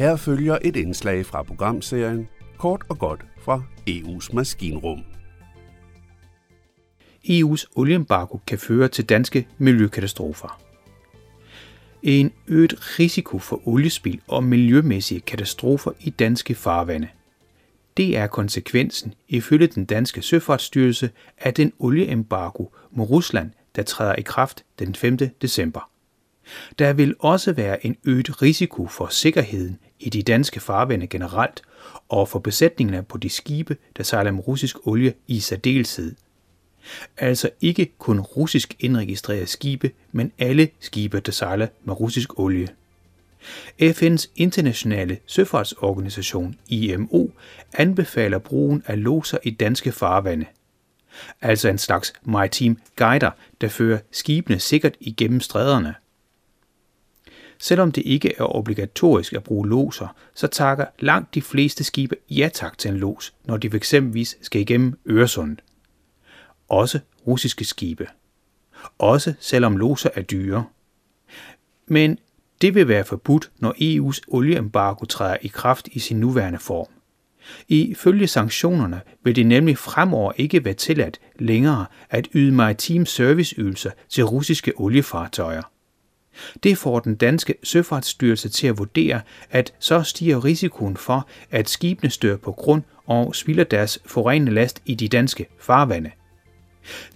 Her følger et indslag fra programserien Kort og godt fra EU's maskinrum. EU's olieembargo kan føre til danske miljøkatastrofer. En øget risiko for oliespil og miljømæssige katastrofer i danske farvande. Det er konsekvensen ifølge den danske søfartsstyrelse af den olieembargo mod Rusland, der træder i kraft den 5. december. Der vil også være en øget risiko for sikkerheden i de danske farvande generelt og for besætningerne på de skibe, der sejler med russisk olie i særdeleshed. Altså ikke kun russisk indregistrerede skibe, men alle skibe, der sejler med russisk olie. FN's internationale søfartsorganisation IMO anbefaler brugen af loser i danske farvande. Altså en slags maritim guider, der fører skibene sikkert igennem stræderne. Selvom det ikke er obligatorisk at bruge loser, så takker langt de fleste skibe ja tak til en los, når de eksempelvis skal igennem Øresund. Også russiske skibe. Også selvom loser er dyre. Men det vil være forbudt, når EU's olieembargo træder i kraft i sin nuværende form. Ifølge sanktionerne vil det nemlig fremover ikke være tilladt længere at yde maritime serviceydelser til russiske oliefartøjer. Det får den danske søfartsstyrelse til at vurdere, at så stiger risikoen for, at skibene stør på grund og spilder deres forurene last i de danske farvande.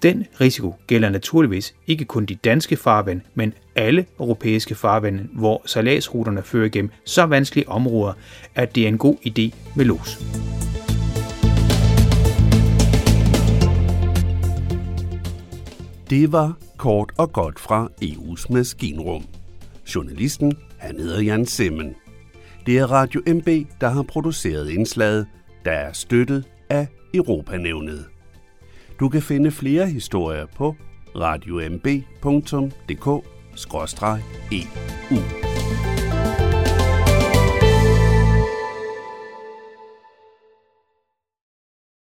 Den risiko gælder naturligvis ikke kun de danske farvand, men alle europæiske farvande, hvor sejladsruterne fører gennem så vanskelige områder, at det er en god idé med los. Det var kort og godt fra EU's maskinrum. Journalisten, han hedder Jan Simmen. Det er Radio MB, der har produceret indslaget, der er støttet af Europanævnet. Du kan finde flere historier på radiomb.dk-eu.